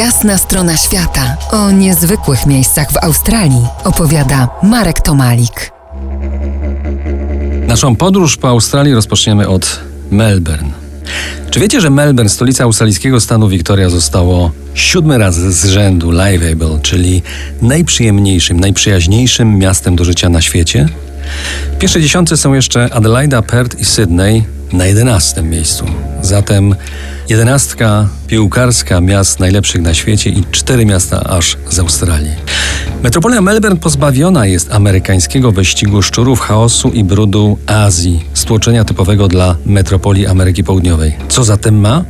Jasna strona świata o niezwykłych miejscach w Australii opowiada Marek Tomalik. Naszą podróż po Australii rozpoczniemy od Melbourne. Czy wiecie, że Melbourne, stolica australijskiego stanu Victoria, zostało siódmy raz z rzędu Liveable, czyli najprzyjemniejszym, najprzyjaźniejszym miastem do życia na świecie? Pierwsze dziesiątce są jeszcze Adelaida, Perth i Sydney na jedenastym miejscu. Zatem jedenastka piłkarska miast najlepszych na świecie i cztery miasta aż z Australii. Metropolia Melbourne pozbawiona jest amerykańskiego wyścigu szczurów, chaosu i brudu Azji, stłoczenia typowego dla metropolii Ameryki Południowej. Co zatem ma?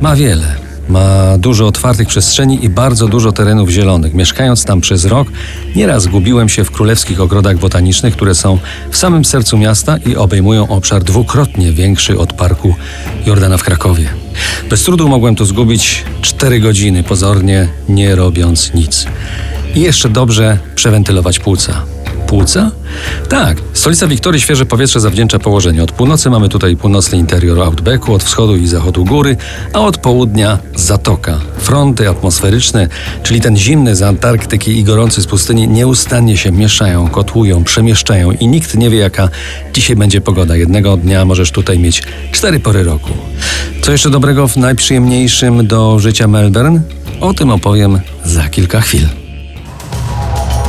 Ma wiele. Ma dużo otwartych przestrzeni i bardzo dużo terenów zielonych. Mieszkając tam przez rok, nieraz gubiłem się w królewskich ogrodach botanicznych, które są w samym sercu miasta i obejmują obszar dwukrotnie większy od parku Jordana w Krakowie. Bez trudu mogłem tu zgubić 4 godziny, pozornie nie robiąc nic. I jeszcze dobrze przewentylować płuca. Płuca? Tak, stolica Wiktorii świeże powietrze zawdzięcza położeniu. Od północy mamy tutaj północny interior Outbacku, od wschodu i zachodu góry, a od południa zatoka. Fronty atmosferyczne, czyli ten zimny z Antarktyki i gorący z pustyni, nieustannie się mieszają, kotłują, przemieszczają i nikt nie wie, jaka dzisiaj będzie pogoda. Jednego dnia możesz tutaj mieć cztery pory roku. Co jeszcze dobrego w najprzyjemniejszym do życia Melbourne? O tym opowiem za kilka chwil.